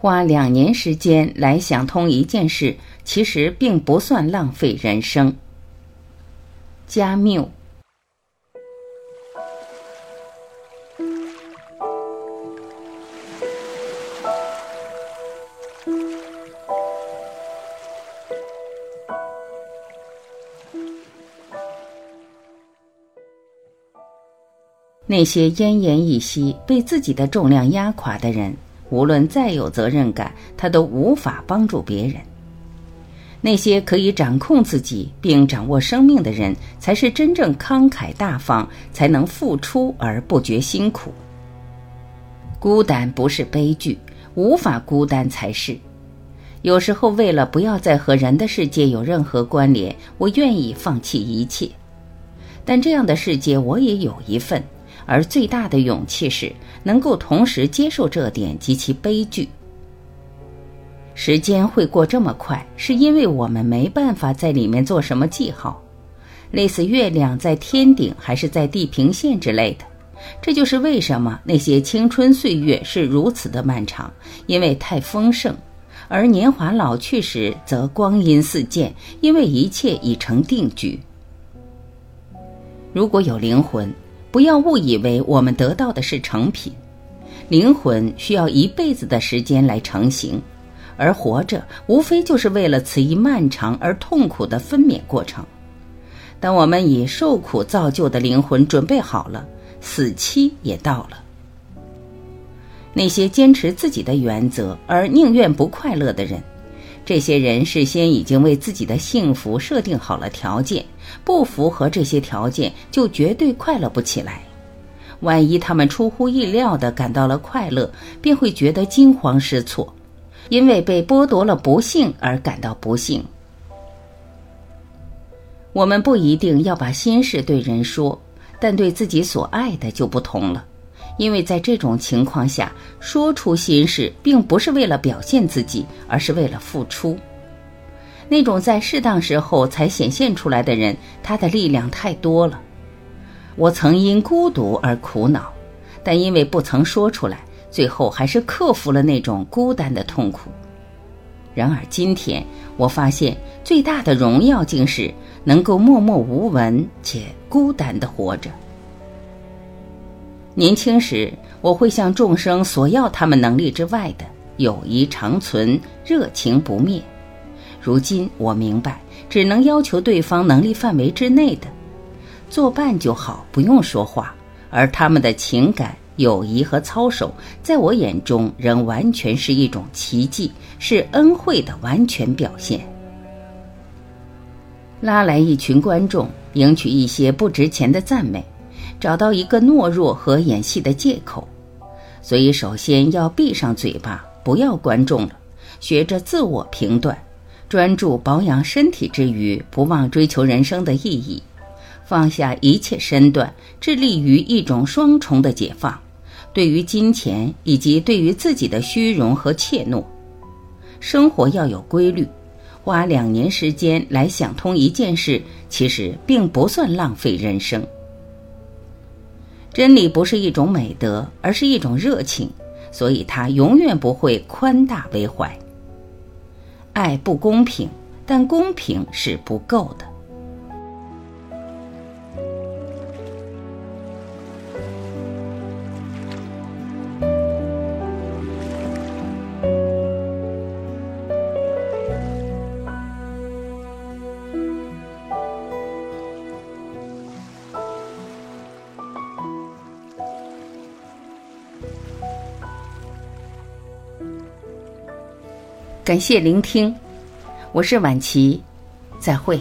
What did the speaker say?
花两年时间来想通一件事，其实并不算浪费人生。加缪。那些奄奄一息、被自己的重量压垮的人，无论再有责任感，他都无法帮助别人。那些可以掌控自己并掌握生命的人，才是真正慷慨大方，才能付出而不觉辛苦。孤单不是悲剧，无法孤单才是。有时候，为了不要再和人的世界有任何关联，我愿意放弃一切。但这样的世界，我也有一份。而最大的勇气是能够同时接受这点及其悲剧。时间会过这么快，是因为我们没办法在里面做什么记号，类似月亮在天顶还是在地平线之类的。这就是为什么那些青春岁月是如此的漫长，因为太丰盛；而年华老去时，则光阴似箭，因为一切已成定局。如果有灵魂。不要误以为我们得到的是成品，灵魂需要一辈子的时间来成型，而活着无非就是为了此一漫长而痛苦的分娩过程。当我们以受苦造就的灵魂准备好了，死期也到了。那些坚持自己的原则而宁愿不快乐的人。这些人事先已经为自己的幸福设定好了条件，不符合这些条件就绝对快乐不起来。万一他们出乎意料地感到了快乐，便会觉得惊慌失措，因为被剥夺了不幸而感到不幸。我们不一定要把心事对人说，但对自己所爱的就不同了。因为在这种情况下，说出心事并不是为了表现自己，而是为了付出。那种在适当时候才显现出来的人，他的力量太多了。我曾因孤独而苦恼，但因为不曾说出来，最后还是克服了那种孤单的痛苦。然而今天，我发现最大的荣耀竟是能够默默无闻且孤单的活着。年轻时，我会向众生索要他们能力之外的友谊长存、热情不灭。如今我明白，只能要求对方能力范围之内的，作伴就好，不用说话。而他们的情感、友谊和操守，在我眼中仍完全是一种奇迹，是恩惠的完全表现。拉来一群观众，赢取一些不值钱的赞美。找到一个懦弱和演戏的借口，所以首先要闭上嘴巴，不要观众了，学着自我评断，专注保养身体之余，不忘追求人生的意义，放下一切身段，致力于一种双重的解放，对于金钱以及对于自己的虚荣和怯懦。生活要有规律，花两年时间来想通一件事，其实并不算浪费人生。真理不是一种美德，而是一种热情，所以它永远不会宽大为怀。爱不公平，但公平是不够的。感谢聆听，我是晚琪，再会。